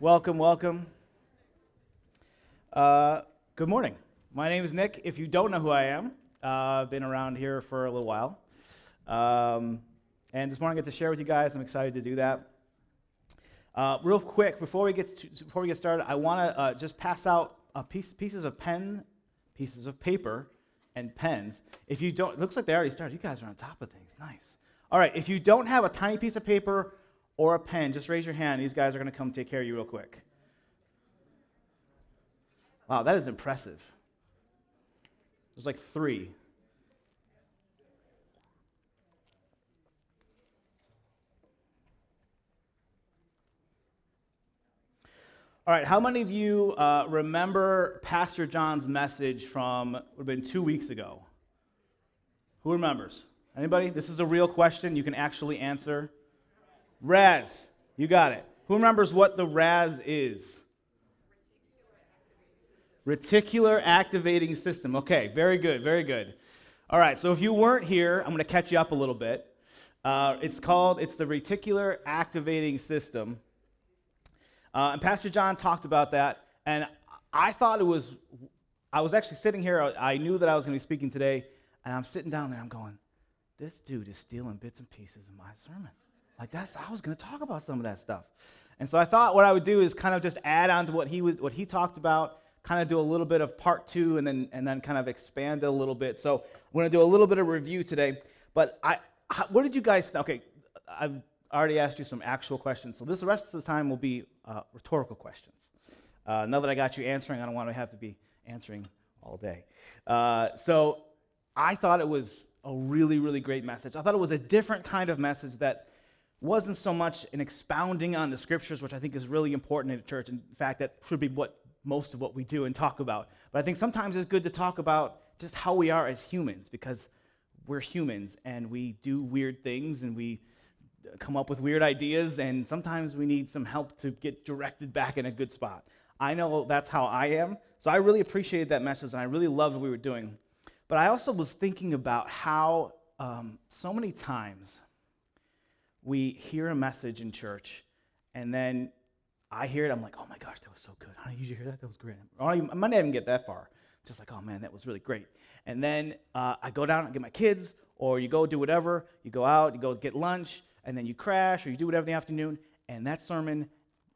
welcome, welcome. Uh, good morning. My name is Nick. If you don't know who I am, uh, I've been around here for a little while. Um, and this morning I get to share with you guys. I'm excited to do that. Uh, real quick, before we get, to, before we get started, I want to uh, just pass out piece, pieces of pen, pieces of paper, and pens. If you don't, it looks like they already started. You guys are on top of things. Nice. All right, if you don't have a tiny piece of paper or a pen, just raise your hand. These guys are going to come take care of you real quick. Wow, that is impressive. There's like three. All right, how many of you uh, remember Pastor John's message from, would have been two weeks ago? Who remembers? Anybody? This is a real question you can actually answer. RAS. You got it. Who remembers what the RAS is? Reticular activating system. Okay, very good, very good. All right, so if you weren't here, I'm going to catch you up a little bit. Uh, it's called, it's the reticular activating system. Uh, and Pastor John talked about that, and I thought it was, I was actually sitting here, I knew that I was going to be speaking today, and I'm sitting down there, I'm going, this dude is stealing bits and pieces of my sermon. Like that's I was going to talk about some of that stuff. And so I thought what I would do is kind of just add on to what he was what he talked about, kind of do a little bit of part 2 and then and then kind of expand it a little bit. So we're going to do a little bit of review today. But I what did you guys okay, I've already asked you some actual questions. So this the rest of the time will be uh, rhetorical questions. Uh, now that I got you answering, I don't want to have to be answering all day. Uh, so I thought it was a really, really great message. I thought it was a different kind of message that wasn't so much an expounding on the scriptures, which I think is really important in a church. In fact, that should be what most of what we do and talk about. But I think sometimes it's good to talk about just how we are as humans because we're humans and we do weird things and we come up with weird ideas and sometimes we need some help to get directed back in a good spot. I know that's how I am. So I really appreciated that message and I really loved what we were doing. But I also was thinking about how um, so many times we hear a message in church and then I hear it, I'm like, oh my gosh, that was so good. How did you hear that? That was great. I, I might not even get that far. Just like, oh man, that was really great. And then uh, I go down and get my kids, or you go do whatever, you go out, you go get lunch, and then you crash, or you do whatever in the afternoon, and that sermon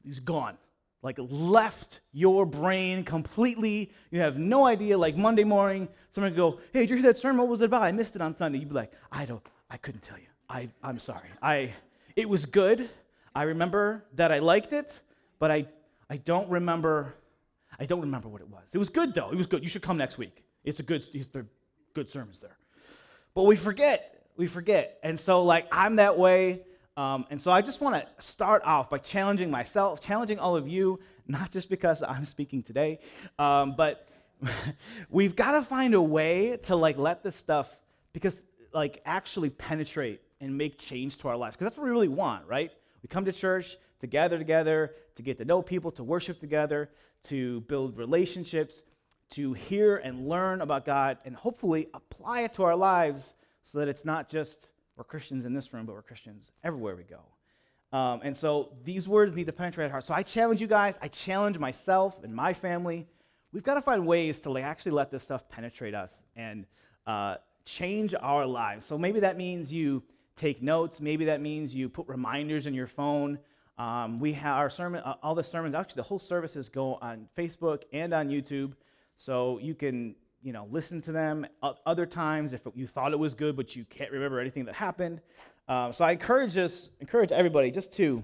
is gone like left your brain completely. You have no idea. Like Monday morning, someone go, "Hey, did you hear that sermon? What was it about? I missed it on Sunday." You'd be like, "I don't. I couldn't tell you. I, I'm sorry. I. It was good. I remember that I liked it, but I, I don't remember. I don't remember what it was. It was good though. It was good. You should come next week. It's a good. It's good sermons there. But we forget. We forget. And so like I'm that way. Um, and so I just want to start off by challenging myself, challenging all of you, not just because I'm speaking today, um, but we've got to find a way to like let this stuff, because like actually penetrate and make change to our lives, because that's what we really want, right? We come to church to gather together, to get to know people, to worship together, to build relationships, to hear and learn about God, and hopefully apply it to our lives so that it's not just we're Christians in this room, but we're Christians everywhere we go. Um, and so these words need to penetrate our heart. So I challenge you guys, I challenge myself and my family. We've got to find ways to actually let this stuff penetrate us and uh, change our lives. So maybe that means you take notes. Maybe that means you put reminders in your phone. Um, we have our sermon, uh, all the sermons, actually the whole services go on Facebook and on YouTube. So you can you know, listen to them other times if you thought it was good, but you can't remember anything that happened. Um, so I encourage us, encourage everybody just to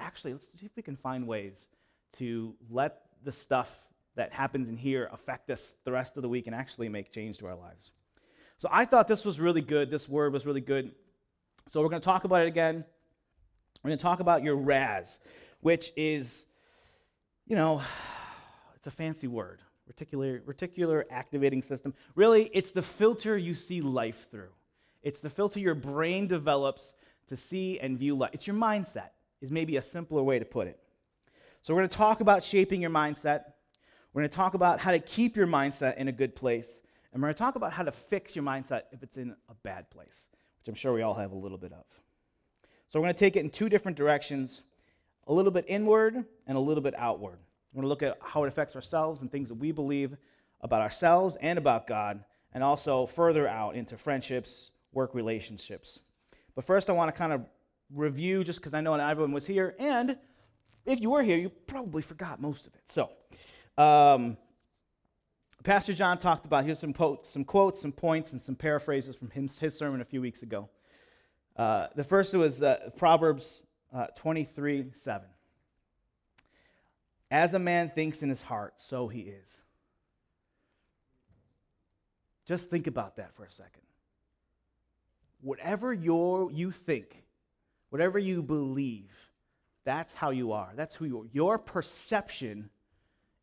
actually let's see if we can find ways to let the stuff that happens in here affect us the rest of the week and actually make change to our lives. So I thought this was really good. This word was really good. So we're going to talk about it again. We're going to talk about your RAS, which is, you know, it's a fancy word reticular, reticular activating system. Really, it's the filter you see life through. It's the filter your brain develops to see and view life. It's your mindset, is maybe a simpler way to put it. So, we're going to talk about shaping your mindset. We're going to talk about how to keep your mindset in a good place. And we're going to talk about how to fix your mindset if it's in a bad place, which I'm sure we all have a little bit of. So, we're going to take it in two different directions. a little bit inward and a little bit outward. We're going to look at how it affects ourselves and things that we believe about ourselves and about God, and also further out into friendships, work relationships. But first, I want to kind of review, just because I know not everyone was here, and if you were here, you probably forgot most of it. So, um, Pastor John talked about here's some quotes, some quotes, some points, and some paraphrases from his, his sermon a few weeks ago. Uh, the first was uh, Proverbs uh, 23 7. As a man thinks in his heart, so he is. Just think about that for a second. Whatever your, you think, whatever you believe, that's how you are. That's who you are. Your perception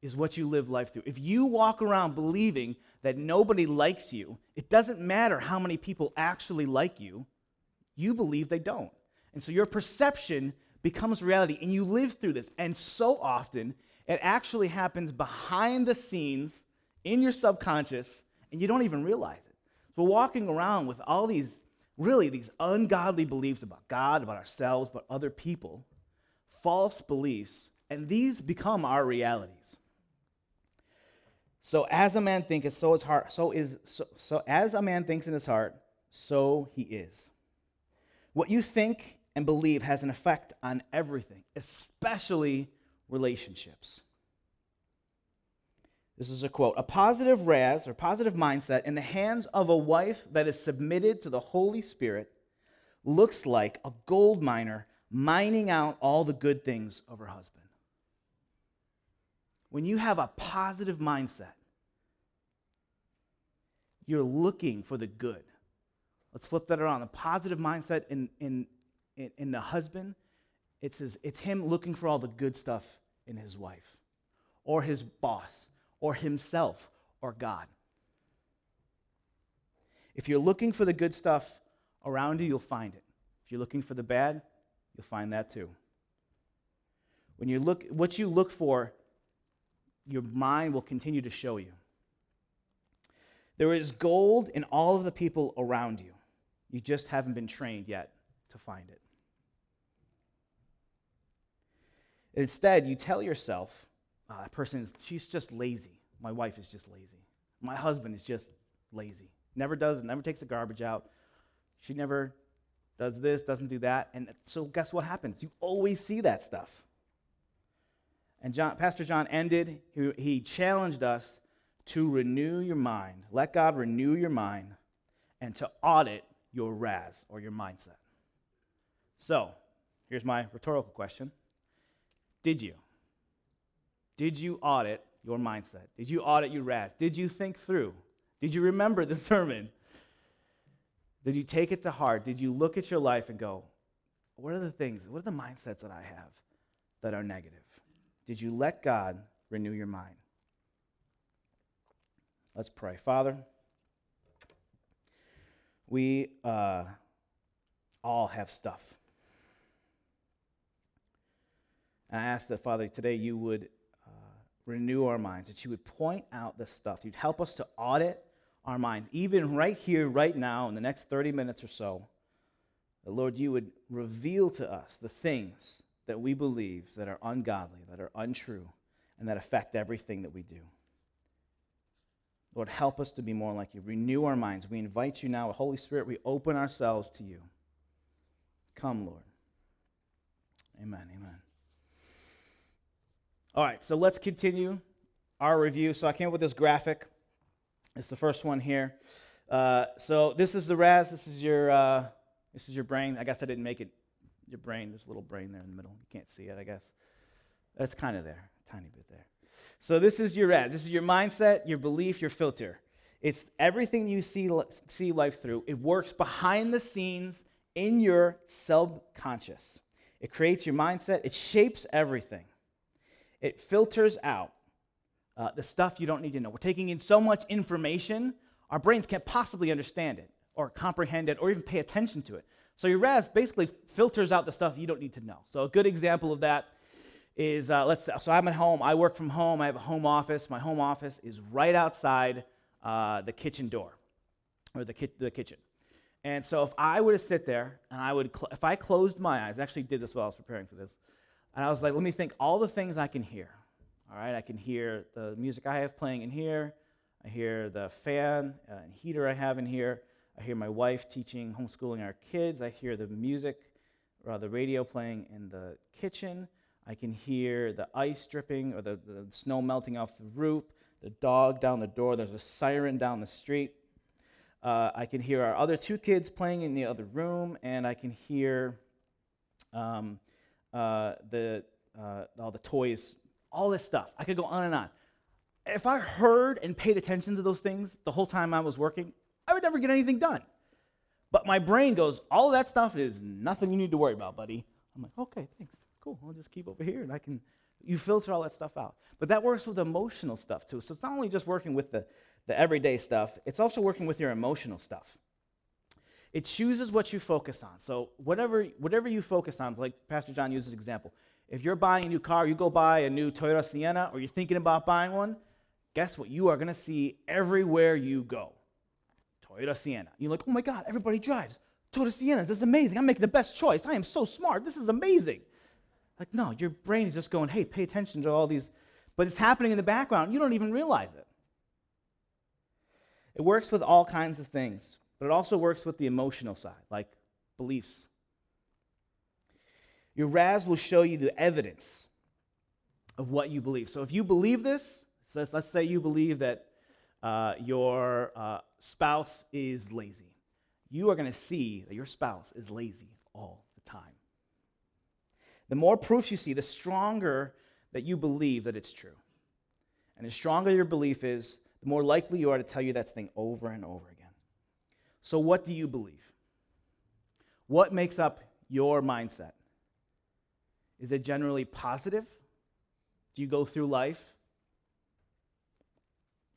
is what you live life through. If you walk around believing that nobody likes you, it doesn't matter how many people actually like you, you believe they don't. And so your perception becomes reality, and you live through this. And so often, it actually happens behind the scenes in your subconscious, and you don't even realize it. So we're walking around with all these, really, these ungodly beliefs about God, about ourselves, about other people, false beliefs, and these become our realities. So as a man thinketh, so his heart, so is so, so as a man thinks in his heart, so he is. What you think and believe has an effect on everything, especially relationships. This is a quote A positive RAS or positive mindset in the hands of a wife that is submitted to the Holy Spirit looks like a gold miner mining out all the good things of her husband when you have a positive mindset, you're looking for the good. Let's flip that around. A positive mindset in, in, in, in the husband, it's, his, it's him looking for all the good stuff in his wife, or his boss, or himself, or God. If you're looking for the good stuff around you, you'll find it. If you're looking for the bad, you'll find that too. When you look, what you look for your mind will continue to show you. There is gold in all of the people around you. You just haven't been trained yet to find it. Instead, you tell yourself, oh, that person is, she's just lazy. My wife is just lazy. My husband is just lazy. Never does, it, never takes the garbage out. She never does this, doesn't do that. And so, guess what happens? You always see that stuff. And John, Pastor John ended, he, he challenged us to renew your mind. Let God renew your mind and to audit your RAS or your mindset. So, here's my rhetorical question Did you? Did you audit your mindset? Did you audit your RAS? Did you think through? Did you remember the sermon? Did you take it to heart? Did you look at your life and go, what are the things, what are the mindsets that I have that are negative? Did you let God renew your mind? Let's pray. Father, we uh, all have stuff. And I ask that, Father, today you would uh, renew our minds, that you would point out the stuff. You'd help us to audit our minds, even right here, right now, in the next 30 minutes or so. Lord, you would reveal to us the things that we believe that are ungodly, that are untrue, and that affect everything that we do. Lord, help us to be more like you. Renew our minds. We invite you now, Holy Spirit, we open ourselves to you. Come, Lord. Amen. Amen. All right, so let's continue our review. So I came up with this graphic. It's the first one here. Uh, so this is the RAS. This is your uh, this is your brain. I guess I didn't make it your brain, this little brain there in the middle. You can't see it, I guess. That's kind of there, a tiny bit there. So this is your RAS. This is your mindset, your belief, your filter. It's everything you see, see life through. It works behind the scenes in your subconscious. It creates your mindset. It shapes everything. It filters out uh, the stuff you don't need to know. We're taking in so much information, our brains can't possibly understand it or comprehend it or even pay attention to it. So your RAS basically filters out the stuff you don't need to know. So a good example of that is uh, let's say so I'm at home. I work from home. I have a home office. My home office is right outside uh, the kitchen door, or the, ki- the kitchen. And so if I were to sit there and I would, cl- if I closed my eyes, I actually did this while I was preparing for this. And I was like, let me think all the things I can hear. All right, I can hear the music I have playing in here. I hear the fan uh, and heater I have in here. I hear my wife teaching homeschooling our kids. I hear the music or the radio playing in the kitchen. I can hear the ice dripping or the, the snow melting off the roof, the dog down the door. There's a siren down the street. Uh, I can hear our other two kids playing in the other room, and I can hear um, uh, the, uh, all the toys, all this stuff. I could go on and on. If I heard and paid attention to those things the whole time I was working, would never get anything done. But my brain goes, all that stuff is nothing you need to worry about, buddy. I'm like, okay, thanks. Cool. I'll just keep over here and I can, you filter all that stuff out. But that works with emotional stuff too. So it's not only just working with the, the everyday stuff, it's also working with your emotional stuff. It chooses what you focus on. So whatever, whatever you focus on, like Pastor John uses example, if you're buying a new car, you go buy a new Toyota Sienna, or you're thinking about buying one, guess what? You are going to see everywhere you go. Toyota Sienna. You're like, oh my God, everybody drives. Toyota Siennas, this is amazing. I'm making the best choice. I am so smart. This is amazing. Like, no, your brain is just going, hey, pay attention to all these. But it's happening in the background. You don't even realize it. It works with all kinds of things, but it also works with the emotional side, like beliefs. Your RAS will show you the evidence of what you believe. So if you believe this, so let's say you believe that uh, your uh, spouse is lazy, you are going to see that your spouse is lazy all the time. The more proofs you see, the stronger that you believe that it's true. And the stronger your belief is, the more likely you are to tell you that thing over and over again. So, what do you believe? What makes up your mindset? Is it generally positive? Do you go through life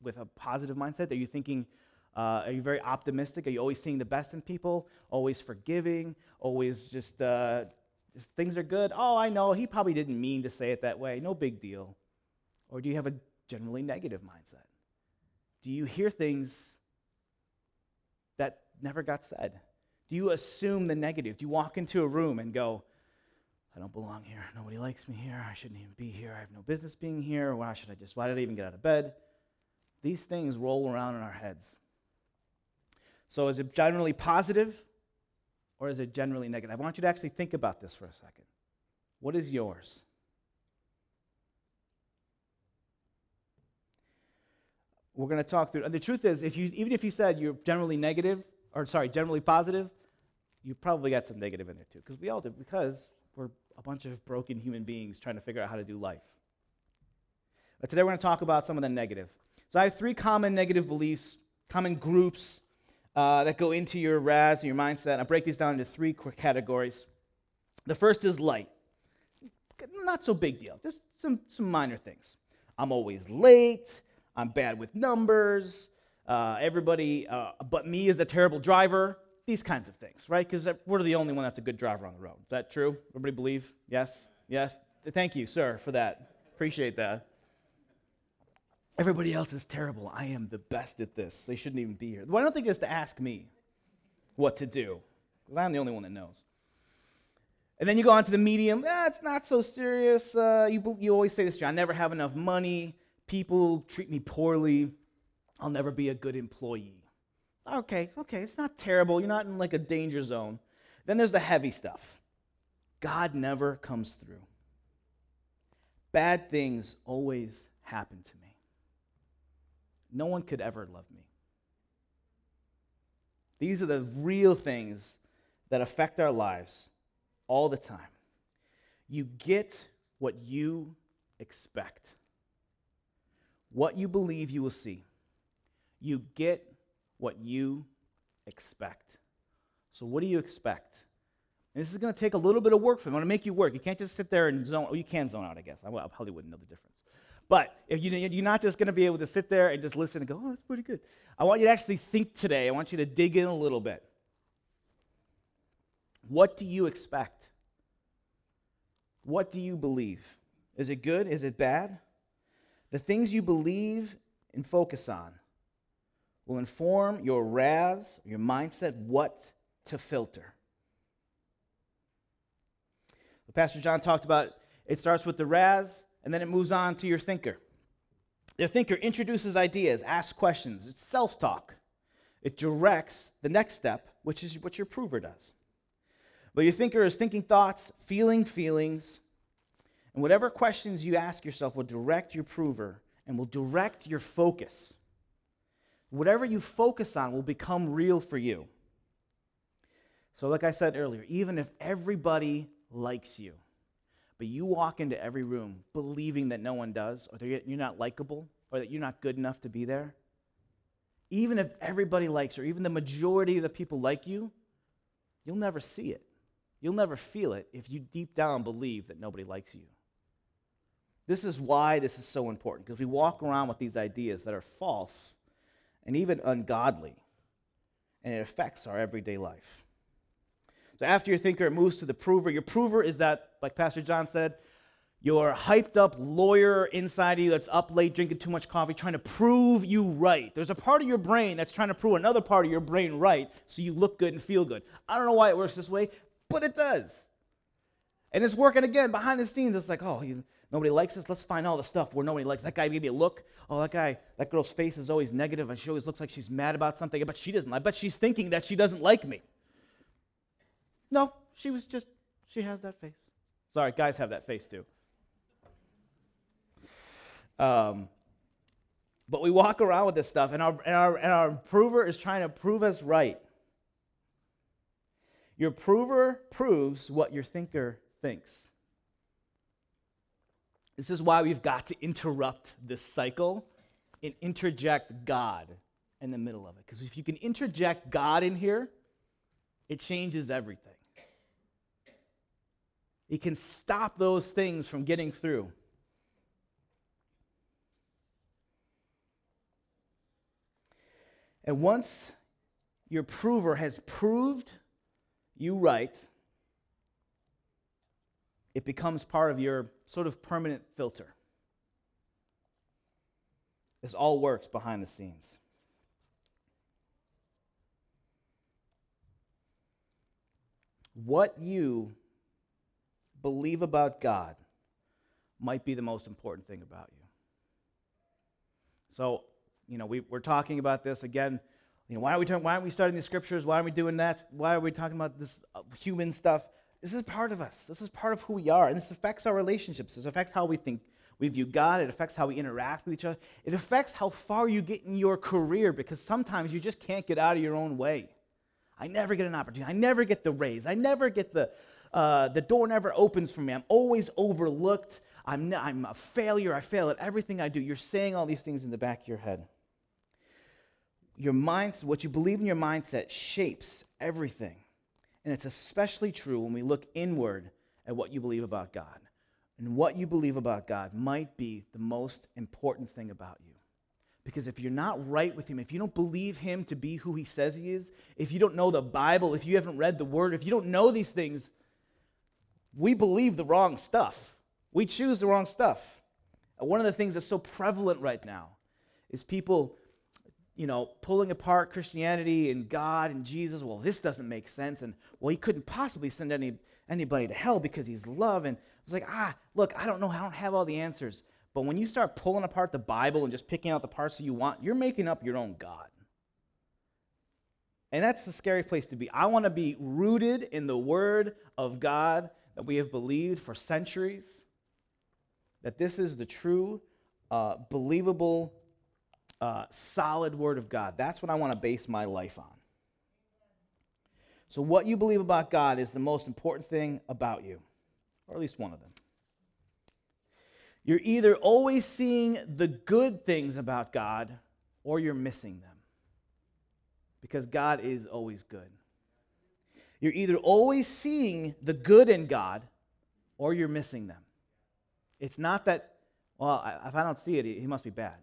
with a positive mindset? Are you thinking, uh, are you very optimistic? Are you always seeing the best in people? Always forgiving? Always just, uh, just things are good? Oh, I know, he probably didn't mean to say it that way. No big deal. Or do you have a generally negative mindset? Do you hear things that never got said? Do you assume the negative? Do you walk into a room and go, I don't belong here. Nobody likes me here. I shouldn't even be here. I have no business being here. Why should I just, why did I even get out of bed? These things roll around in our heads. So is it generally positive or is it generally negative? I want you to actually think about this for a second. What is yours? We're going to talk through. And the truth is, if you, even if you said you're generally negative, or sorry, generally positive, you probably got some negative in there too, because we all do, because we're a bunch of broken human beings trying to figure out how to do life. But today we're going to talk about some of the negative. So I have three common negative beliefs, common groups uh, that go into your RAS and your mindset. I break these down into three categories. The first is light. Not so big deal, just some, some minor things. I'm always late. I'm bad with numbers. Uh, everybody uh, but me is a terrible driver. These kinds of things, right? Because we're the only one that's a good driver on the road. Is that true? Everybody believe? Yes? Yes? Thank you, sir, for that. Appreciate that. Everybody else is terrible. I am the best at this. They shouldn't even be here. Why don't they just ask me what to do? Because I'm the only one that knows. And then you go on to the medium. Ah, it's not so serious. Uh, you, you always say this, I never have enough money. People treat me poorly. I'll never be a good employee. Okay, okay, it's not terrible. You're not in like a danger zone. Then there's the heavy stuff God never comes through. Bad things always happen to me. No one could ever love me. These are the real things that affect our lives all the time. You get what you expect. What you believe, you will see. You get what you expect. So, what do you expect? And this is going to take a little bit of work for them. I'm going to make you work. You can't just sit there and zone. Oh, you can zone out, I guess. I, probably wouldn't know the difference. But if you, you're not just going to be able to sit there and just listen and go, oh, that's pretty good. I want you to actually think today. I want you to dig in a little bit. What do you expect? What do you believe? Is it good? Is it bad? The things you believe and focus on will inform your RAS, your mindset, what to filter. Pastor John talked about It starts with the RAS, and then it moves on to your thinker. Your thinker introduces ideas, asks questions, it's self talk. It directs the next step, which is what your prover does. But your thinker is thinking thoughts, feeling feelings, and whatever questions you ask yourself will direct your prover and will direct your focus. Whatever you focus on will become real for you. So, like I said earlier, even if everybody likes you, but you walk into every room believing that no one does, or that you're not likable, or that you're not good enough to be there, even if everybody likes or even the majority of the people like you, you'll never see it. You'll never feel it if you deep down believe that nobody likes you. This is why this is so important, because we walk around with these ideas that are false and even ungodly, and it affects our everyday life. So after your thinker, it moves to the prover. Your prover is that, like Pastor John said, your hyped up lawyer inside of you that's up late drinking too much coffee trying to prove you right. There's a part of your brain that's trying to prove another part of your brain right so you look good and feel good. I don't know why it works this way, but it does. And it's working again behind the scenes. It's like, oh, you, nobody likes us. Let's find all the stuff where nobody likes. That guy gave me a look. Oh, that guy, that girl's face is always negative, and she always looks like she's mad about something. But she doesn't. I bet she's thinking that she doesn't like me. No, she was just, she has that face. Sorry, guys have that face too. Um, but we walk around with this stuff, and our, and, our, and our prover is trying to prove us right. Your prover proves what your thinker thinks. This is why we've got to interrupt this cycle and interject God in the middle of it. Because if you can interject God in here, it changes everything. It can stop those things from getting through. And once your prover has proved you right, it becomes part of your sort of permanent filter. This all works behind the scenes. What you believe about God might be the most important thing about you. So, you know, we, we're talking about this again. You know, why are we talking, why aren't we studying the scriptures? Why are we doing that? Why are we talking about this uh, human stuff? This is part of us. This is part of who we are. And this affects our relationships. This affects how we think we view God. It affects how we interact with each other. It affects how far you get in your career because sometimes you just can't get out of your own way. I never get an opportunity. I never get the raise. I never get the, uh, the door never opens for me. I'm always overlooked. I'm, I'm a failure. I fail at everything I do. You're saying all these things in the back of your head. Your mindset, what you believe in your mindset shapes everything. And it's especially true when we look inward at what you believe about God. And what you believe about God might be the most important thing about you. Because if you're not right with Him, if you don't believe Him to be who He says He is, if you don't know the Bible, if you haven't read the Word, if you don't know these things, we believe the wrong stuff. We choose the wrong stuff. One of the things that's so prevalent right now is people, you know, pulling apart Christianity and God and Jesus. Well, this doesn't make sense. And, well, he couldn't possibly send any, anybody to hell because he's love. And it's like, ah, look, I don't know. I don't have all the answers. But when you start pulling apart the Bible and just picking out the parts that you want, you're making up your own God. And that's the scary place to be. I want to be rooted in the Word of God that we have believed for centuries, that this is the true, uh, believable, uh, solid Word of God. That's what I want to base my life on. So, what you believe about God is the most important thing about you, or at least one of them. You're either always seeing the good things about God or you're missing them. Because God is always good. You're either always seeing the good in God or you're missing them. It's not that, well, if I don't see it, he must be bad.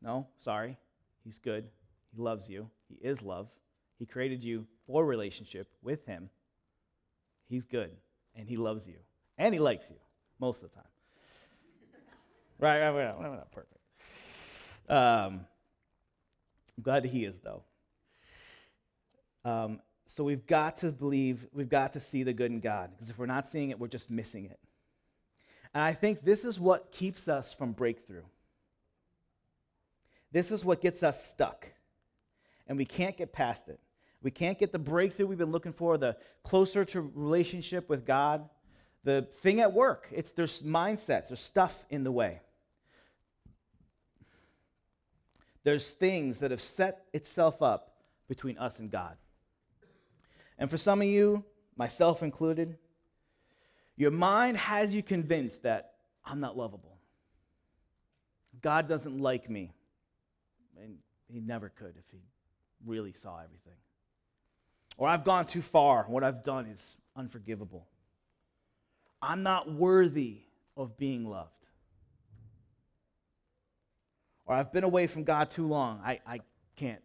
No, sorry. He's good. He loves you. He is love. He created you for relationship with him. He's good and he loves you and he likes you most of the time. right? Not, we're not perfect. Um, I'm glad he is, though. Um, so we've got to believe, we've got to see the good in God. Because if we're not seeing it, we're just missing it. And I think this is what keeps us from breakthrough. This is what gets us stuck. And we can't get past it. We can't get the breakthrough we've been looking for, the closer to relationship with God, the thing at work. It's there's mindsets, there's stuff in the way. There's things that have set itself up between us and God. And for some of you, myself included, your mind has you convinced that I'm not lovable. God doesn't like me. And he never could if he really saw everything. Or I've gone too far. What I've done is unforgivable. I'm not worthy of being loved. Or I've been away from God too long. I, I can't.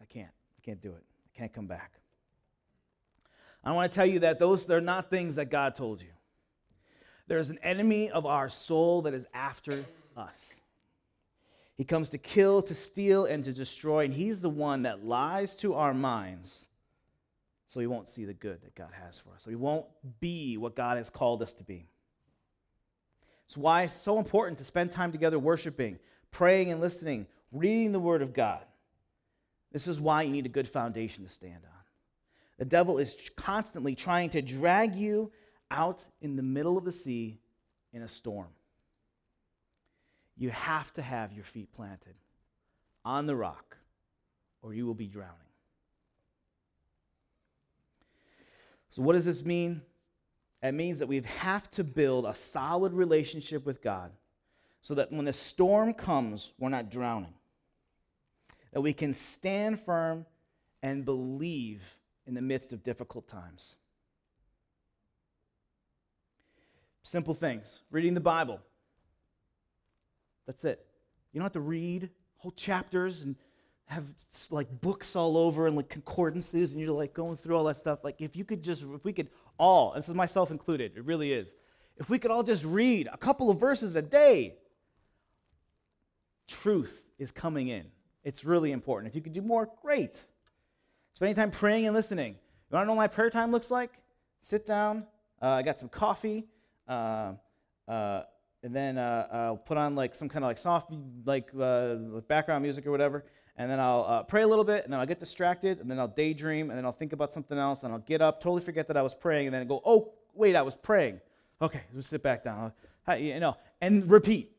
I can't. I can't do it. I can't come back. I want to tell you that those they're not things that God told you. There's an enemy of our soul that is after us. He comes to kill, to steal, and to destroy, and he's the one that lies to our minds so we won't see the good that God has for us. So we won't be what God has called us to be. It's why it's so important to spend time together worshiping, praying and listening, reading the Word of God. This is why you need a good foundation to stand on. The devil is constantly trying to drag you out in the middle of the sea in a storm. You have to have your feet planted on the rock, or you will be drowning. So, what does this mean? It means that we have to build a solid relationship with God so that when the storm comes, we're not drowning. That we can stand firm and believe in the midst of difficult times. Simple things reading the Bible. That's it. You don't have to read whole chapters and have like books all over and like concordances and you're like going through all that stuff. Like if you could just, if we could all, and this is myself included, it really is. If we could all just read a couple of verses a day, truth is coming in. It's really important. If you could do more, great. Spending time praying and listening. You want to know what my prayer time looks like? Sit down. Uh, I got some coffee. Uh, uh, and then uh, I'll put on like some kind of like soft like uh, background music or whatever, and then I'll uh, pray a little bit, and then I'll get distracted, and then I'll daydream, and then I'll think about something else, and I'll get up, totally forget that I was praying, and then go, oh wait, I was praying. Okay, let's sit back down. You know, and repeat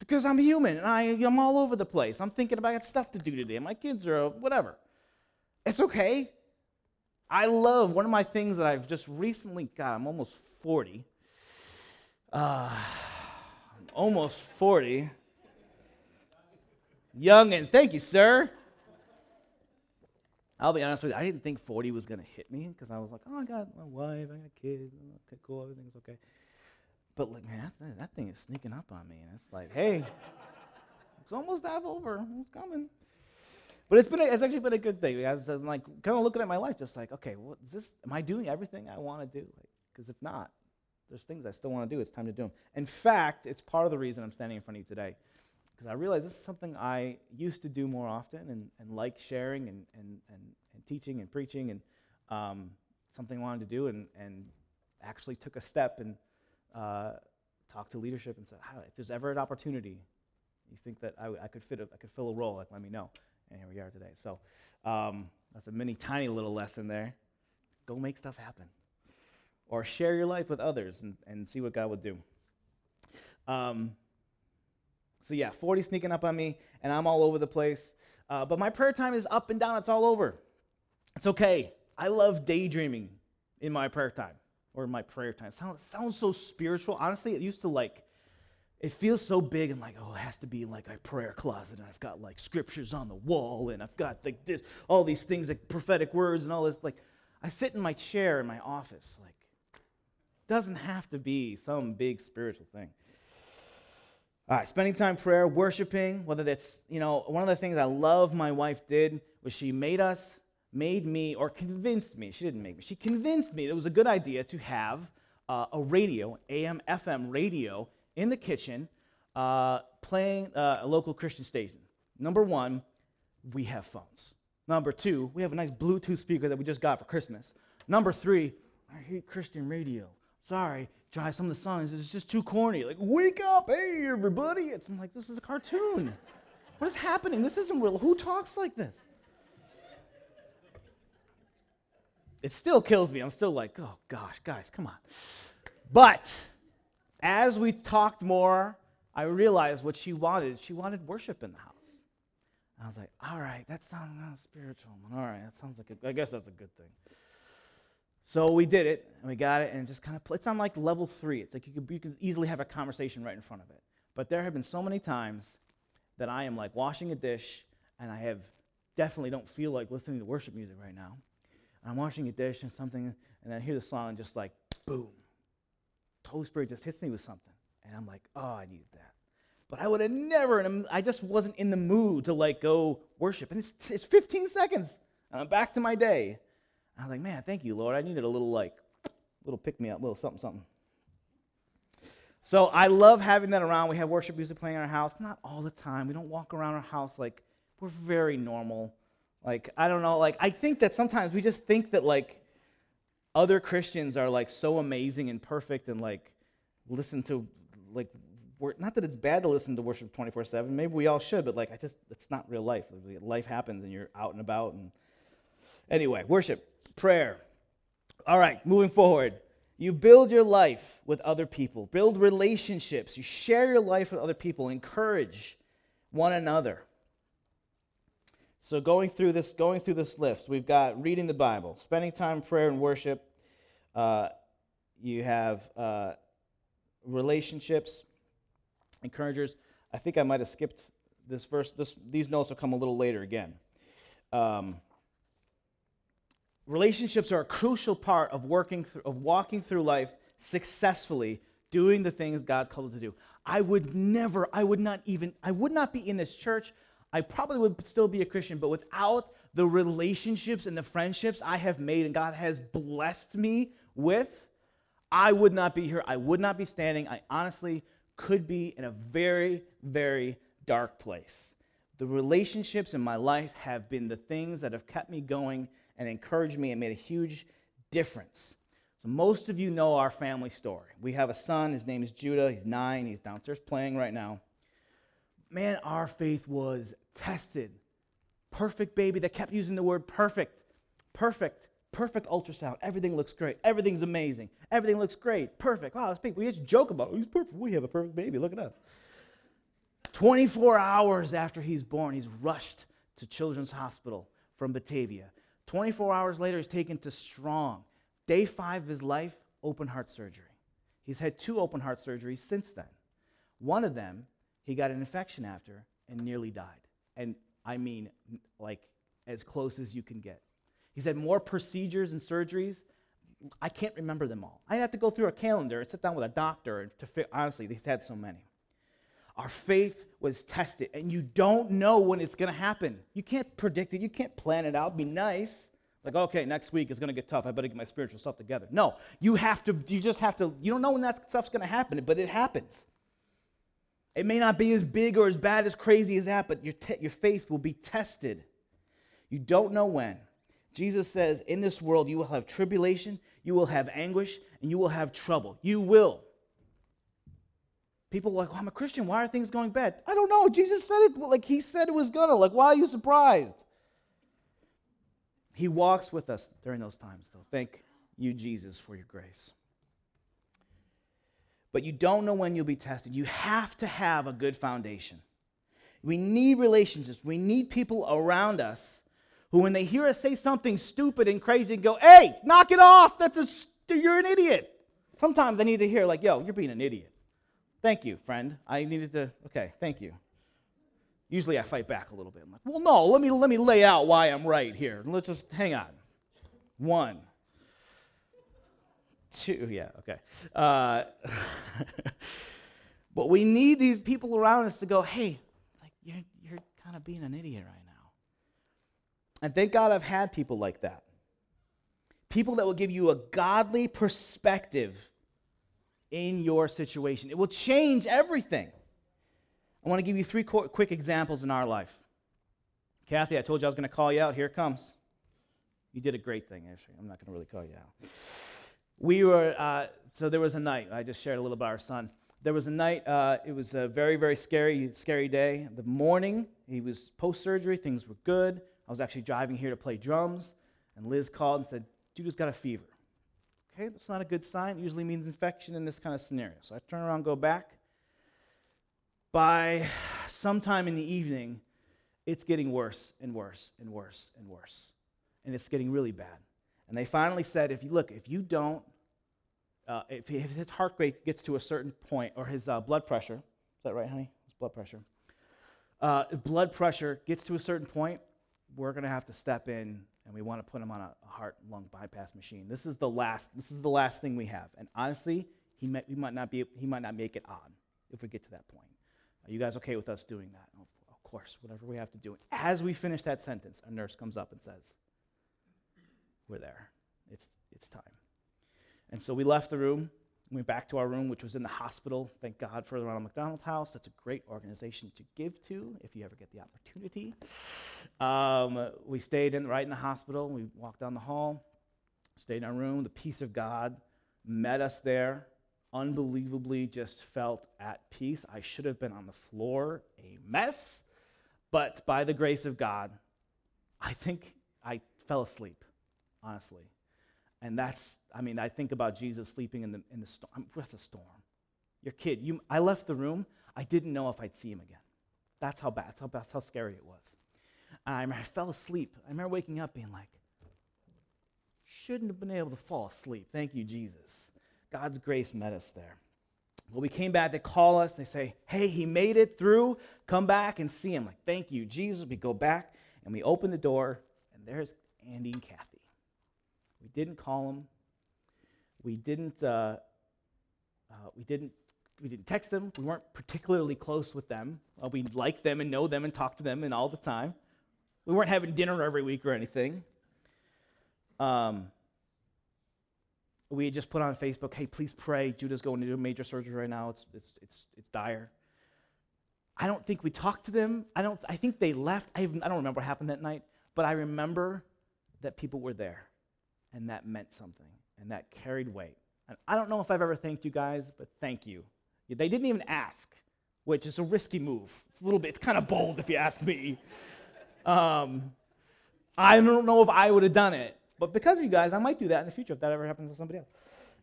because I'm human and I, I'm all over the place. I'm thinking about stuff to do today. My kids are whatever. It's okay. I love one of my things that I've just recently got. I'm almost 40. Uh, almost 40. Young and thank you, sir. I'll be honest with you, I didn't think 40 was going to hit me because I was like, oh, I got my wife, I got kids, okay, cool, everything's okay. But like, man, that, that thing is sneaking up on me, and it's like, hey, it's almost half over. It's coming. But it's been a, it's actually been a good thing. I'm like kind of looking at my life, just like, okay, is this? Am I doing everything I want to do? Because if not, there's things I still want to do. It's time to do them. In fact, it's part of the reason I'm standing in front of you today, because I realize this is something I used to do more often and, and like sharing and, and, and, and teaching and preaching and um, something I wanted to do and, and actually took a step and uh, talked to leadership and said, if there's ever an opportunity, you think that I, I could fit a, I could fill a role, like let me know. And here we are today. So um, that's a mini tiny little lesson there. Go make stuff happen. Or share your life with others and, and see what God would do. Um, so yeah, 40 sneaking up on me, and I'm all over the place. Uh, but my prayer time is up and down, it's all over. It's okay. I love daydreaming in my prayer time or my prayer time. It sounds, it sounds so spiritual. Honestly, it used to like, it feels so big and like, oh, it has to be like a prayer closet. And I've got like scriptures on the wall and I've got like this, all these things, like prophetic words and all this. Like, I sit in my chair in my office. Like, doesn't have to be some big spiritual thing. All right, spending time prayer, worshiping, whether that's, you know, one of the things I love my wife did was she made us made me or convinced me, she didn't make me, she convinced me that it was a good idea to have uh, a radio, AM, FM radio in the kitchen uh, playing uh, a local Christian station. Number one, we have phones. Number two, we have a nice Bluetooth speaker that we just got for Christmas. Number three, I hate Christian radio. Sorry, try some of the songs. It's just too corny. Like, wake up, hey, everybody. It's I'm like, this is a cartoon. what is happening? This isn't real. Who talks like this? It still kills me. I'm still like, oh gosh, guys, come on. But as we talked more, I realized what she wanted. She wanted worship in the house. I was like, all right, that sounds uh, spiritual. All right, that sounds like a, I guess that's a good thing. So we did it, and we got it, and just kind of, it's on like level three. It's like you could, you could easily have a conversation right in front of it. But there have been so many times that I am like washing a dish, and I have definitely don't feel like listening to worship music right now. And I'm washing a dish and something, and I hear the song, and just like, boom. The Holy Spirit just hits me with something. And I'm like, oh, I needed that. But I would have never, and I just wasn't in the mood to like go worship. And it's, it's 15 seconds, and I'm back to my day. I was like, man, thank you, Lord. I needed a little like, little pick me up, little something, something. So I love having that around. We have worship music playing in our house. Not all the time. We don't walk around our house like we're very normal. Like, I don't know, like I think that sometimes we just think that like other Christians are like so amazing and perfect and like listen to like not that it's bad to listen to worship 24/7. Maybe we all should, but like I just it's not real life. Life happens and you're out and about and anyway, worship prayer. All right, moving forward. You build your life with other people, build relationships. You share your life with other people, encourage one another. So going through this, going through this list, we've got reading the Bible, spending time in prayer and worship. Uh, you have uh, relationships, encouragers. I think I might have skipped this verse. This, these notes will come a little later again. Um, relationships are a crucial part of working through, of walking through life successfully doing the things god called us to do i would never i would not even i would not be in this church i probably would still be a christian but without the relationships and the friendships i have made and god has blessed me with i would not be here i would not be standing i honestly could be in a very very dark place the relationships in my life have been the things that have kept me going and encouraged me and made a huge difference. So, most of you know our family story. We have a son, his name is Judah. He's nine, he's downstairs playing right now. Man, our faith was tested. Perfect baby that kept using the word perfect. Perfect. Perfect ultrasound. Everything looks great. Everything's amazing. Everything looks great. Perfect. Wow, that's big. We just joke about it. He's perfect. We have a perfect baby. Look at us. 24 hours after he's born, he's rushed to Children's Hospital from Batavia. 24 hours later, he's taken to Strong. Day five of his life, open heart surgery. He's had two open heart surgeries since then. One of them, he got an infection after and nearly died. And I mean, like, as close as you can get. He's had more procedures and surgeries. I can't remember them all. I'd have to go through a calendar and sit down with a doctor to fit. Honestly, he's had so many. Our faith was tested, and you don't know when it's going to happen. You can't predict it, you can't plan it out. Be nice. Like, okay, next week is going to get tough. I better get my spiritual stuff together. No, you have to, you just have to, you don't know when that stuff's going to happen, but it happens. It may not be as big or as bad as crazy as that, but your, te- your faith will be tested. You don't know when. Jesus says, In this world, you will have tribulation, you will have anguish, and you will have trouble. You will. People are like, well, I'm a Christian. Why are things going bad? I don't know. Jesus said it like he said it was gonna. Like, why are you surprised? He walks with us during those times, though. Thank you, Jesus, for your grace. But you don't know when you'll be tested. You have to have a good foundation. We need relationships. We need people around us who, when they hear us say something stupid and crazy, go, hey, knock it off. That's a, st- you're an idiot. Sometimes I need to hear, like, yo, you're being an idiot. Thank you, friend. I needed to, okay, thank you. Usually I fight back a little bit. I'm like, well, no, let me, let me lay out why I'm right here. Let's just hang on. One. Two, yeah, okay. Uh, but we need these people around us to go, hey, like you're, you're kind of being an idiot right now. And thank God I've had people like that. People that will give you a godly perspective in your situation. It will change everything. I want to give you three quick examples in our life. Kathy, I told you I was going to call you out. Here it comes. You did a great thing, actually. I'm not going to really call you out. We were uh, so there was a night, I just shared a little about our son. There was a night, uh, it was a very, very scary, scary day. The morning, he was post surgery, things were good. I was actually driving here to play drums, and Liz called and said, Judah's got a fever. Okay, that's not a good sign. It usually means infection in this kind of scenario. So I turn around, go back. By sometime in the evening, it's getting worse and worse and worse and worse. And it's getting really bad. And they finally said, if you look, if you don't uh, if, his heart rate gets to a certain point, or his uh, blood pressure, is that right, honey? His blood pressure. Uh, blood pressure gets to a certain point, we're going to have to step in and we want to put him on a, a heart lung bypass machine. This is the last. This is the last thing we have. And honestly, he might, he might not be. He might not make it on if we get to that point. Are you guys okay with us doing that? of course, whatever we have to do. As we finish that sentence, a nurse comes up and says, "We're there. It's it's time." And so we left the room, went back to our room, which was in the hospital. Thank God for the Ronald McDonald House. That's a great organization to give to if you ever get the opportunity. Um, we stayed in, right in the hospital. We walked down the hall, stayed in our room. The peace of God met us there. Unbelievably, just felt at peace. I should have been on the floor, a mess. But by the grace of God, I think I fell asleep, honestly. And that's, I mean, I think about Jesus sleeping in the, in the storm. That's a storm. Your kid, you, I left the room. I didn't know if I'd see him again. That's how bad, that's how, that's how scary it was. I, remember, I fell asleep. I remember waking up being like, shouldn't have been able to fall asleep. Thank you, Jesus. God's grace met us there. Well, we came back, they call us, they say, hey, he made it through. Come back and see him. Like, thank you, Jesus. We go back and we open the door, and there's Andy and Kathy. We didn't call them. We didn't. Uh, uh, we didn't. We didn't text them. We weren't particularly close with them. Uh, we liked them and know them and talk to them and all the time. We weren't having dinner every week or anything. Um, we had just put on Facebook, "Hey, please pray. Judah's going to into major surgery right now. It's it's it's it's dire." I don't think we talked to them. I don't. I think they left. I, I don't remember what happened that night, but I remember that people were there and that meant something, and that carried weight. And I don't know if I've ever thanked you guys, but thank you. They didn't even ask, which is a risky move. It's a little bit, it's kind of bold if you ask me. Um, I don't know if I would have done it, but because of you guys, I might do that in the future if that ever happens to somebody else.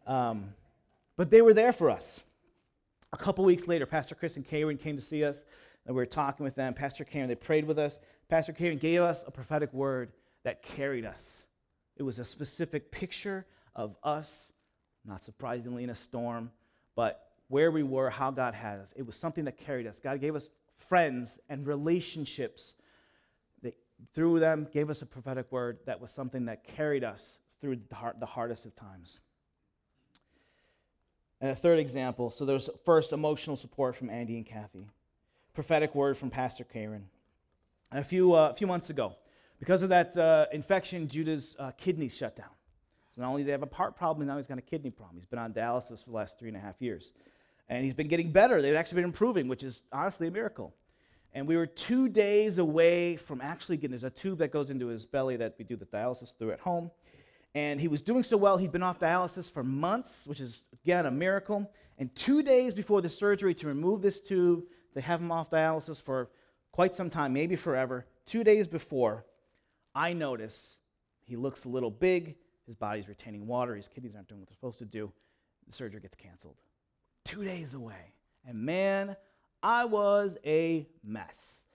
Um, but they were there for us. A couple weeks later, Pastor Chris and Karen came to see us, and we were talking with them. Pastor Karen, they prayed with us. Pastor Karen gave us a prophetic word that carried us it was a specific picture of us, not surprisingly, in a storm, but where we were, how God had us. It was something that carried us. God gave us friends and relationships that through them gave us a prophetic word that was something that carried us through the, hard, the hardest of times. And a third example so there's first emotional support from Andy and Kathy, prophetic word from Pastor Karen. And a few, uh, a few months ago, because of that uh, infection, Judah's uh, kidneys shut down. So not only did he have a heart problem, now he's got a kidney problem. He's been on dialysis for the last three and a half years. And he's been getting better. They've actually been improving, which is honestly a miracle. And we were two days away from actually getting, there's a tube that goes into his belly that we do the dialysis through at home. And he was doing so well, he'd been off dialysis for months, which is, again, a miracle. And two days before the surgery to remove this tube, they have him off dialysis for quite some time, maybe forever. Two days before, I notice he looks a little big, his body's retaining water, his kidneys aren't doing what they're supposed to do. The surgery gets canceled. Two days away. And man, I was a mess.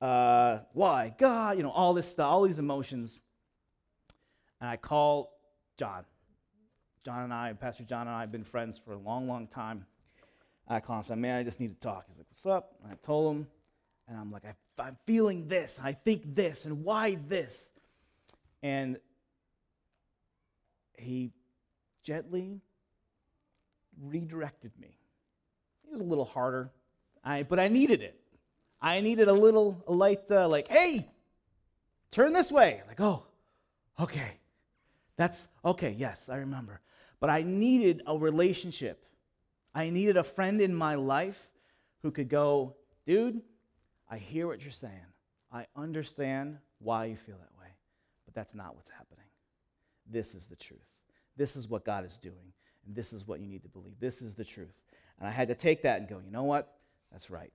Uh, why? God, you know, all this stuff, all these emotions. And I call John. John and I, Pastor John and I have been friends for a long, long time. I call him and say, Man, I just need to talk. He's like, What's up? And I told him, and I'm like, I'm feeling this, I think this, and why this? And he gently redirected me. It was a little harder, I, but I needed it. I needed a little, a light, uh, like, hey, turn this way. Like, oh, okay. That's okay, yes, I remember. But I needed a relationship. I needed a friend in my life who could go, dude, I hear what you're saying. I understand why you feel that way, that's not what's happening. This is the truth. This is what God is doing. And this is what you need to believe. This is the truth. And I had to take that and go, you know what? That's right.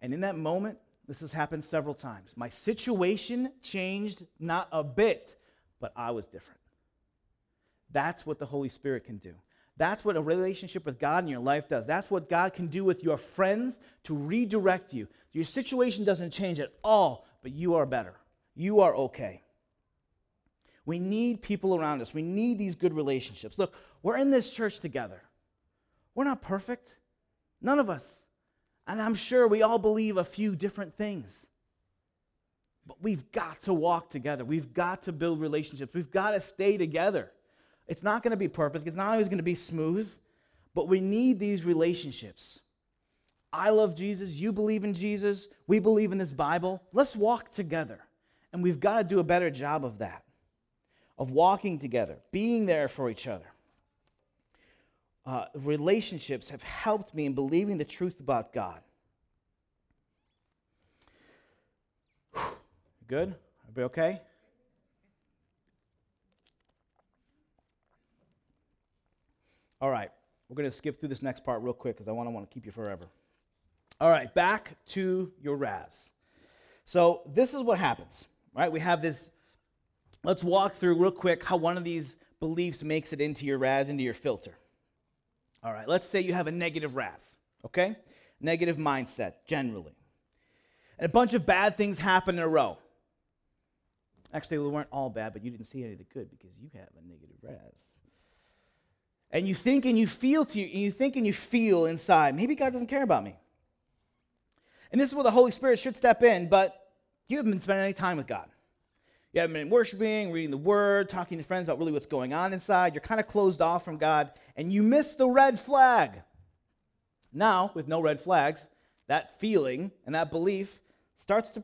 And in that moment, this has happened several times. My situation changed not a bit, but I was different. That's what the Holy Spirit can do. That's what a relationship with God in your life does. That's what God can do with your friends to redirect you. Your situation doesn't change at all, but you are better. You are okay. We need people around us. We need these good relationships. Look, we're in this church together. We're not perfect, none of us. And I'm sure we all believe a few different things. But we've got to walk together. We've got to build relationships. We've got to stay together. It's not going to be perfect, it's not always going to be smooth, but we need these relationships. I love Jesus, you believe in Jesus, we believe in this Bible. Let's walk together. And we've got to do a better job of that, of walking together, being there for each other. Uh, relationships have helped me in believing the truth about God. Good? Everybody okay? All right, we're going to skip through this next part real quick because I want to want to keep you forever. All right, back to your RAS. So this is what happens, right? We have this. Let's walk through real quick how one of these beliefs makes it into your RAS, into your filter. All right, let's say you have a negative RAS, okay? Negative mindset, generally. And a bunch of bad things happen in a row. Actually, they weren't all bad, but you didn't see any of the good because you have a negative RAS. And you think and you feel to you, and you think and you feel inside, maybe God doesn't care about me. And this is where the Holy Spirit should step in, but you haven't been spending any time with God. You haven't been worshiping, reading the word, talking to friends about really what's going on inside. You're kind of closed off from God, and you miss the red flag. Now, with no red flags, that feeling and that belief starts to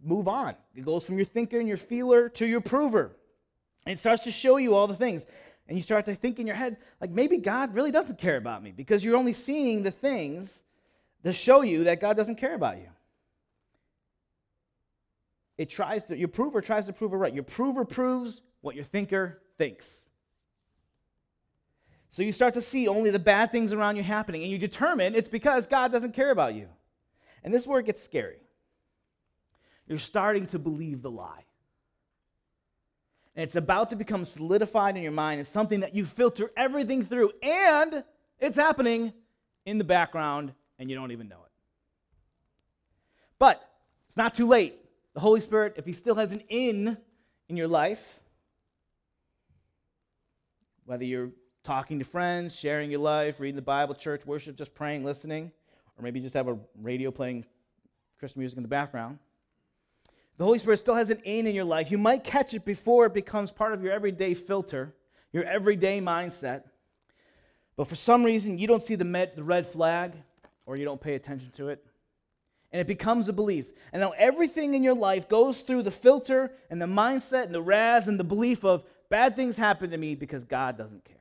move on. It goes from your thinker and your feeler to your prover. And it starts to show you all the things and you start to think in your head, like maybe God really doesn't care about me because you're only seeing the things that show you that God doesn't care about you. It tries to, your prover tries to prove it right. Your prover proves what your thinker thinks. So you start to see only the bad things around you happening, and you determine it's because God doesn't care about you. And this is where it gets scary. You're starting to believe the lie and it's about to become solidified in your mind. It's something that you filter everything through, and it's happening in the background, and you don't even know it. But it's not too late. The Holy Spirit, if He still has an in in your life, whether you're talking to friends, sharing your life, reading the Bible, church, worship, just praying, listening, or maybe just have a radio playing Christian music in the background the Holy Spirit still has an in in your life. You might catch it before it becomes part of your everyday filter, your everyday mindset. But for some reason, you don't see the, the red flag or you don't pay attention to it. And it becomes a belief. And now everything in your life goes through the filter and the mindset and the RAS and the belief of bad things happen to me because God doesn't care.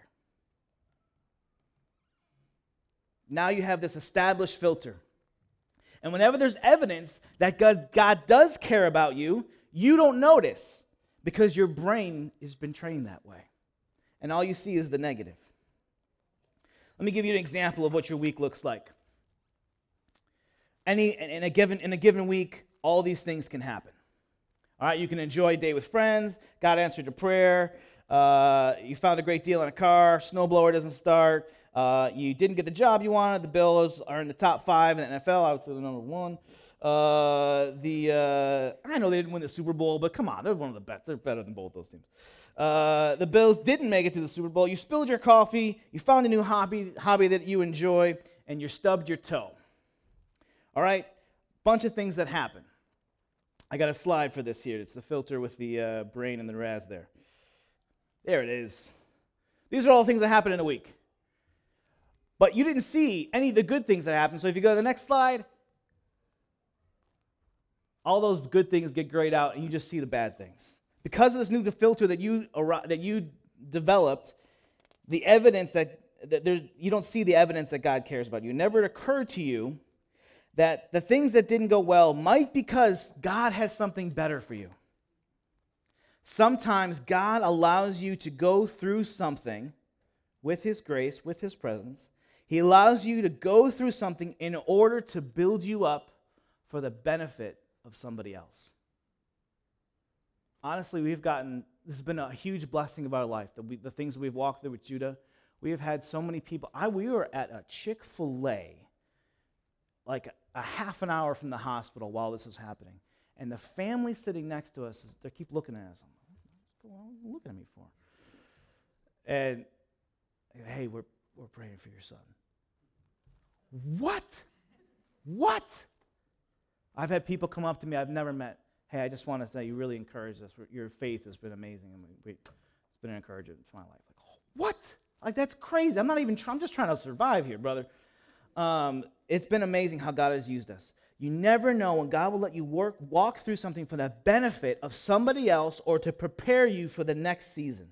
Now you have this established filter. And whenever there's evidence that God does care about you, you don't notice because your brain has been trained that way. And all you see is the negative. Let me give you an example of what your week looks like. Any, in, a given, in a given week, all these things can happen. All right, you can enjoy a day with friends, God answered your prayer, uh, you found a great deal on a car, snowblower doesn't start, uh, you didn't get the job you wanted. The Bills are in the top five in the NFL. I say the number one. Uh, the uh, I know they didn't win the Super Bowl, but come on, they're one of the best. They're better than both those teams. Uh, the Bills didn't make it to the Super Bowl. You spilled your coffee. You found a new hobby hobby that you enjoy, and you stubbed your toe. All right, bunch of things that happen. I got a slide for this here. It's the filter with the uh, brain and the RAS there. There it is. These are all things that happen in a week. But you didn't see any of the good things that happen. So if you go to the next slide, all those good things get grayed out and you just see the bad things. Because of this new filter that you, that you developed, the evidence that, that there, you don't see the evidence that God cares about you. It never occurred to you that the things that didn't go well might because God has something better for you. Sometimes God allows you to go through something with His grace, with His presence. He allows you to go through something in order to build you up for the benefit of somebody else. Honestly, we've gotten, this has been a huge blessing of our life, the, the things we've walked through with Judah. We have had so many people. I, we were at a Chick fil A like a, half an hour from the hospital while this was happening. And the family sitting next to us, they keep looking at us. I'm like, what's looking at me for? And hey, we're, we're praying for your son. What? What? I've had people come up to me I've never met. Hey, I just want to say you really encouraged us. Your faith has been amazing. Mean, we, it's been an encouragement to my life. Like, what? Like, that's crazy. I'm not even trying, I'm just trying to survive here, brother. Um, it's been amazing how God has used us. You never know when God will let you work, walk through something for the benefit of somebody else or to prepare you for the next season.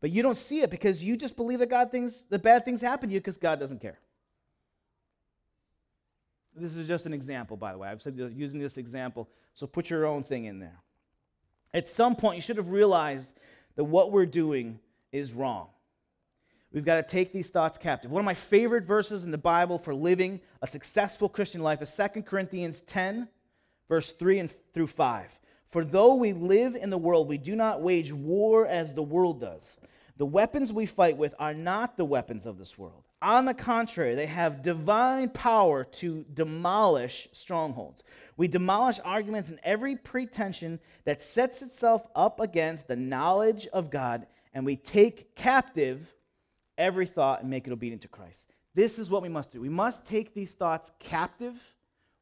But you don't see it because you just believe that God things, the bad things happen to you because God doesn't care. This is just an example, by the way. I've said using this example, so put your own thing in there. At some point, you should have realized that what we're doing is wrong. We've got to take these thoughts captive. One of my favorite verses in the Bible for living a successful Christian life is 2 Corinthians 10, verse 3 and through 5. For though we live in the world, we do not wage war as the world does. The weapons we fight with are not the weapons of this world. On the contrary, they have divine power to demolish strongholds. We demolish arguments and every pretension that sets itself up against the knowledge of God, and we take captive every thought and make it obedient to Christ. This is what we must do. We must take these thoughts captive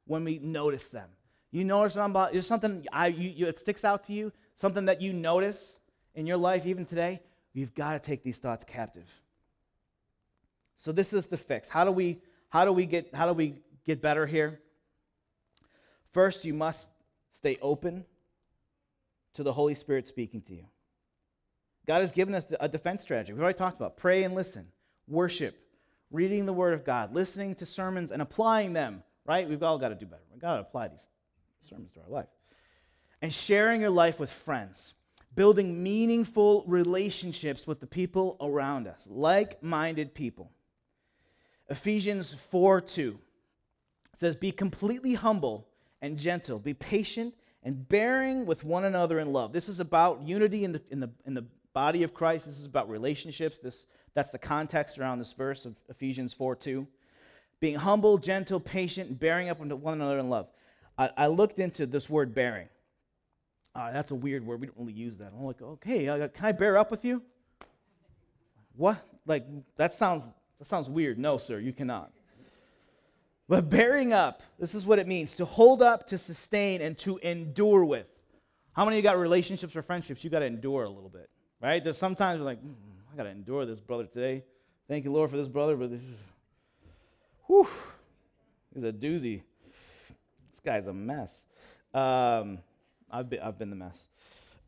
when we notice them. You notice about, there's something I, you, you, it sticks out to you, something that you notice in your life even today You've got to take these thoughts captive. So this is the fix. How do we how do we get how do we get better here? First, you must stay open to the Holy Spirit speaking to you. God has given us a defense strategy. We've already talked about pray and listen, worship, reading the Word of God, listening to sermons and applying them, right? We've all got to do better. We've got to apply these sermons to our life. And sharing your life with friends building meaningful relationships with the people around us, like minded people. Ephesians 4 2 says, Be completely humble and gentle, be patient and bearing with one another in love. This is about unity in the, in the, in the body of Christ. This is about relationships. This, that's the context around this verse of Ephesians 4 2. Being humble, gentle, patient, bearing up one another in love. I, I looked into this word bearing. Uh, that's a weird word. We don't really use that. I'm like, okay, can I bear up with you? What? Like that sounds that sounds weird. No, sir, you cannot. But bearing up, this is what it means to hold up, to sustain, and to endure with. How many of you got relationships or friendships you got to endure a little bit, right? There's sometimes you're like, mm, I got to endure this brother today. Thank you, Lord, for this brother, but this, is, whew, he's a doozy. This guy's a mess. Um, I've been, I've been the mess.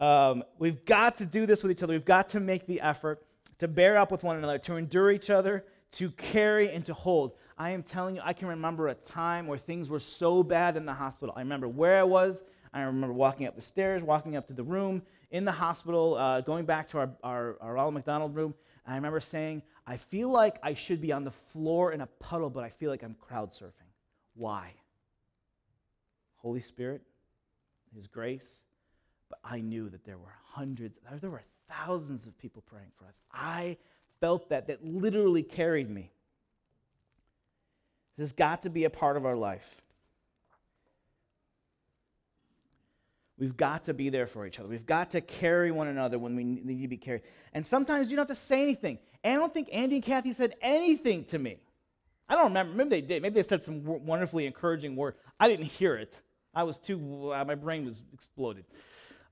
Um, we've got to do this with each other. We've got to make the effort to bear up with one another, to endure each other, to carry and to hold. I am telling you, I can remember a time where things were so bad in the hospital. I remember where I was. I remember walking up the stairs, walking up to the room in the hospital, uh, going back to our, our, our Ronald McDonald room. And I remember saying, I feel like I should be on the floor in a puddle, but I feel like I'm crowd surfing. Why? Holy Spirit, his grace. But I knew that there were hundreds, there were thousands of people praying for us. I felt that, that literally carried me. This has got to be a part of our life. We've got to be there for each other. We've got to carry one another when we need to be carried. And sometimes you don't have to say anything. And I don't think Andy and Kathy said anything to me. I don't remember. Maybe they did. Maybe they said some wonderfully encouraging word. I didn't hear it. I was too, uh, my brain was exploded.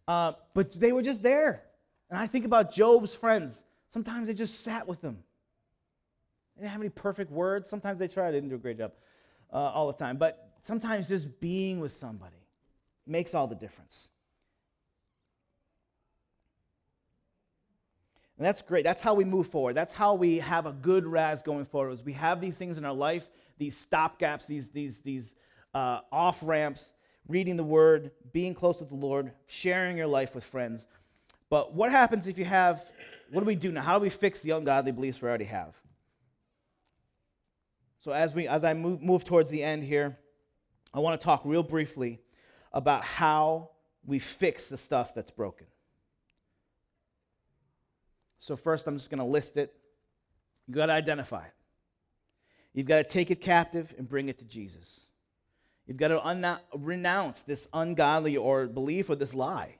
Uh, but they were just there. And I think about Job's friends. Sometimes they just sat with them. They didn't have any perfect words. Sometimes they tried, they didn't do a great job uh, all the time. But sometimes just being with somebody makes all the difference. And that's great. That's how we move forward. That's how we have a good RAS going forward. Is we have these things in our life, these stopgaps, these, these, these uh, off ramps reading the word, being close with the Lord, sharing your life with friends. But what happens if you have, what do we do now? How do we fix the ungodly beliefs we already have? So as, we, as I move, move towards the end here, I want to talk real briefly about how we fix the stuff that's broken. So, first, I'm just going to list it. You've got to identify it. You've got to take it captive and bring it to Jesus. You've got to un- renounce this ungodly or belief or this lie.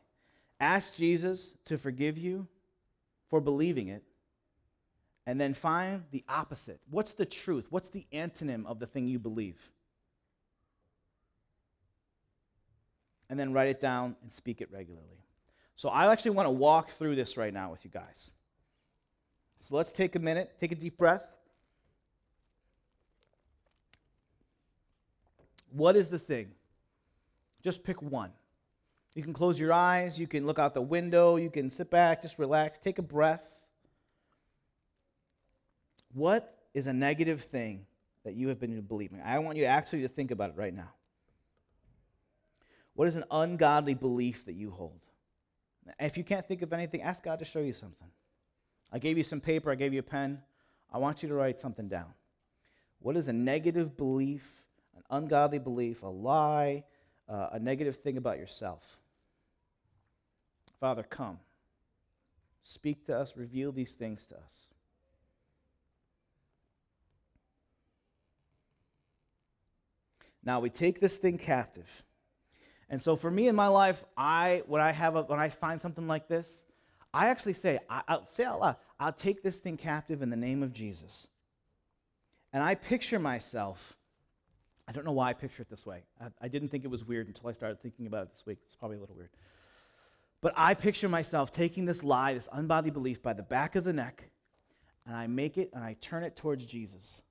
Ask Jesus to forgive you for believing it. And then find the opposite. What's the truth? What's the antonym of the thing you believe? And then write it down and speak it regularly. So I actually want to walk through this right now with you guys. So let's take a minute, take a deep breath. What is the thing? Just pick one. You can close your eyes, you can look out the window, you can sit back, just relax, take a breath. What is a negative thing that you have been believing? I want you actually to think about it right now. What is an ungodly belief that you hold? If you can't think of anything, ask God to show you something. I gave you some paper, I gave you a pen. I want you to write something down. What is a negative belief, an ungodly belief, a lie, uh, a negative thing about yourself? Father, come. Speak to us, reveal these things to us. Now we take this thing captive. And so for me in my life, I when I have a, when I find something like this, I actually say, I, will say out loud, I'll take this thing captive in the name of Jesus. And I picture myself, I don't know why I picture it this way. I, I didn't think it was weird until I started thinking about it this week. It's probably a little weird. But I picture myself taking this lie, this unbody belief, by the back of the neck, and I make it and I turn it towards Jesus.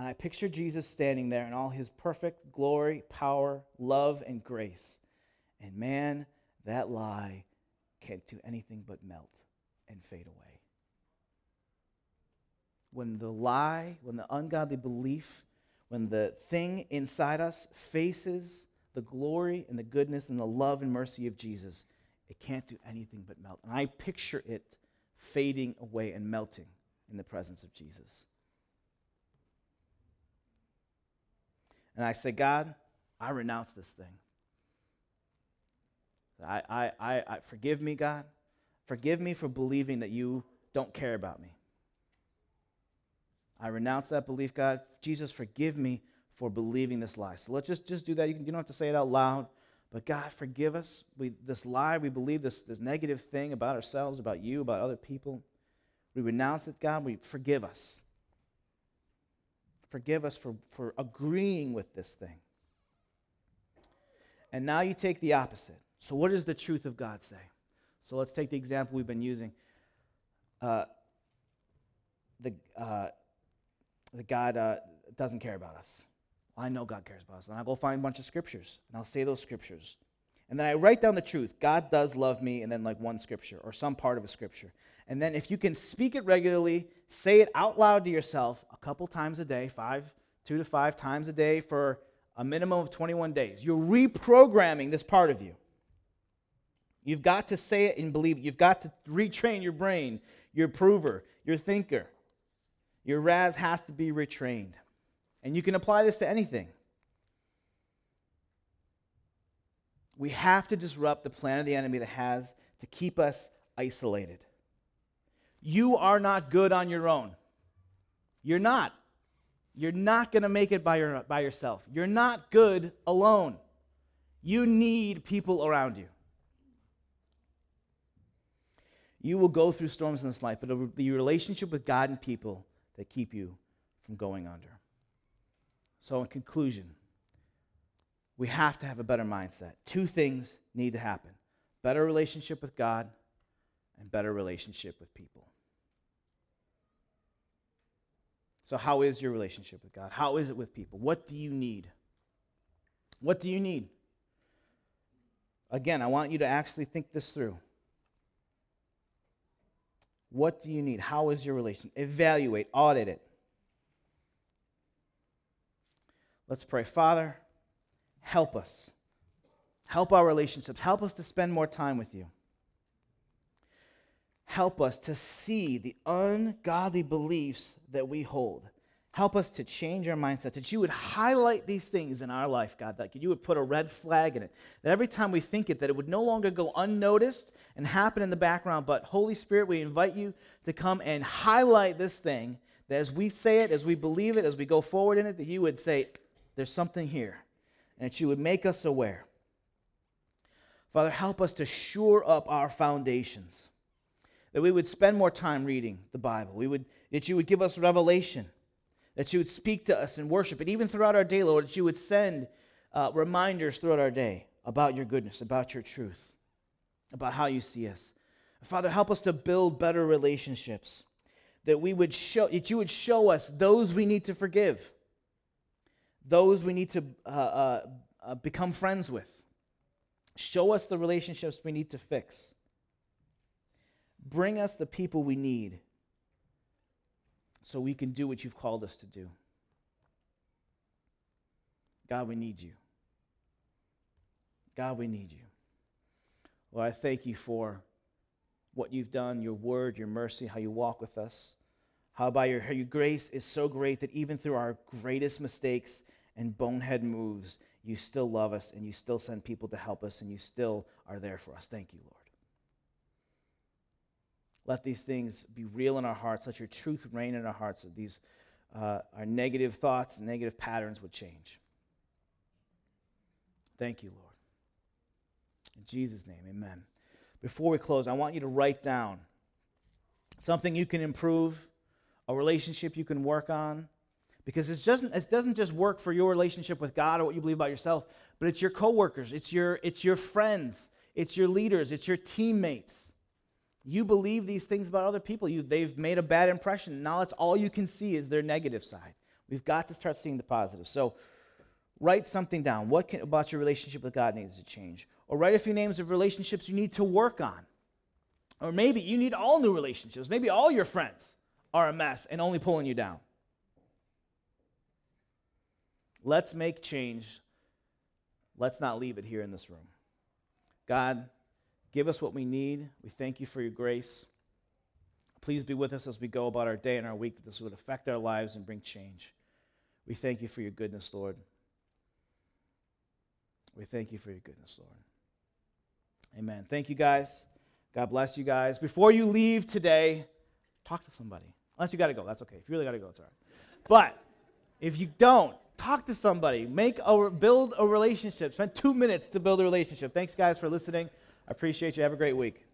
And I picture Jesus standing there in all his perfect glory, power, love, and grace. And man, that lie can't do anything but melt and fade away. When the lie, when the ungodly belief, when the thing inside us faces the glory and the goodness and the love and mercy of Jesus, it can't do anything but melt. And I picture it fading away and melting in the presence of Jesus. And I say, God, I renounce this thing. I, I, I, I, forgive me, God. Forgive me for believing that you don't care about me. I renounce that belief, God. Jesus, forgive me for believing this lie. So let's just, just do that. You, can, you don't have to say it out loud. But God, forgive us. We, this lie, we believe this, this negative thing about ourselves, about you, about other people. We renounce it, God. We forgive us. Forgive us for, for agreeing with this thing. And now you take the opposite. So, what does the truth of God say? So, let's take the example we've been using. Uh, the, uh, the God uh, doesn't care about us. I know God cares about us. And I'll go find a bunch of scriptures, and I'll say those scriptures. And then I write down the truth. God does love me, and then like one scripture or some part of a scripture. And then if you can speak it regularly, say it out loud to yourself a couple times a day, five, two to five times a day for a minimum of 21 days. You're reprogramming this part of you. You've got to say it and believe it. You've got to retrain your brain, your prover, your thinker. Your RAS has to be retrained. And you can apply this to anything. We have to disrupt the plan of the enemy that has to keep us isolated. You are not good on your own. You're not. You're not going to make it by, your, by yourself. You're not good alone. You need people around you. You will go through storms in this life, but it'll be your relationship with God and people that keep you from going under. So, in conclusion, we have to have a better mindset. Two things need to happen better relationship with God and better relationship with people. So, how is your relationship with God? How is it with people? What do you need? What do you need? Again, I want you to actually think this through. What do you need? How is your relation? Evaluate, audit it. Let's pray. Father, help us. Help our relationships. Help us to spend more time with you. Help us to see the ungodly beliefs that we hold. Help us to change our mindset, that you would highlight these things in our life, God, that you would put a red flag in it. That every time we think it, that it would no longer go unnoticed and happen in the background, but Holy Spirit, we invite you to come and highlight this thing, that as we say it, as we believe it, as we go forward in it, that you would say, there's something here, and that you would make us aware. Father, help us to shore up our foundations that we would spend more time reading the Bible. We would, that you would give us revelation, that you would speak to us in worship, and even throughout our day, Lord, that you would send uh, reminders throughout our day about your goodness, about your truth, about how you see us. Father, help us to build better relationships, that we would show, that you would show us those we need to forgive, those we need to uh, uh, uh become friends with. Show us the relationships we need to fix. Bring us the people we need so we can do what you've called us to do. God, we need you. God, we need you. Lord, I thank you for what you've done, your word, your mercy, how you walk with us. How by your, your grace is so great that even through our greatest mistakes and bonehead moves, you still love us and you still send people to help us and you still are there for us. Thank you, Lord. Let these things be real in our hearts. Let your truth reign in our hearts. That these uh, our negative thoughts and negative patterns would change. Thank you, Lord. In Jesus' name, amen. Before we close, I want you to write down something you can improve, a relationship you can work on. Because it doesn't, it doesn't just work for your relationship with God or what you believe about yourself, but it's your coworkers, it's your, it's your friends, it's your leaders, it's your teammates. You believe these things about other people. You, they've made a bad impression. Now that's all you can see is their negative side. We've got to start seeing the positive. So write something down. What can, about your relationship with God needs to change? Or write a few names of relationships you need to work on. Or maybe you need all new relationships. Maybe all your friends are a mess and only pulling you down. Let's make change. Let's not leave it here in this room. God, Give us what we need. We thank you for your grace. Please be with us as we go about our day and our week, that this would affect our lives and bring change. We thank you for your goodness, Lord. We thank you for your goodness, Lord. Amen. Thank you, guys. God bless you guys. Before you leave today, talk to somebody. Unless you got to go, that's okay. If you really got to go, it's all right. But if you don't, talk to somebody. Make a build a relationship. Spend two minutes to build a relationship. Thanks, guys, for listening. I appreciate you. Have a great week.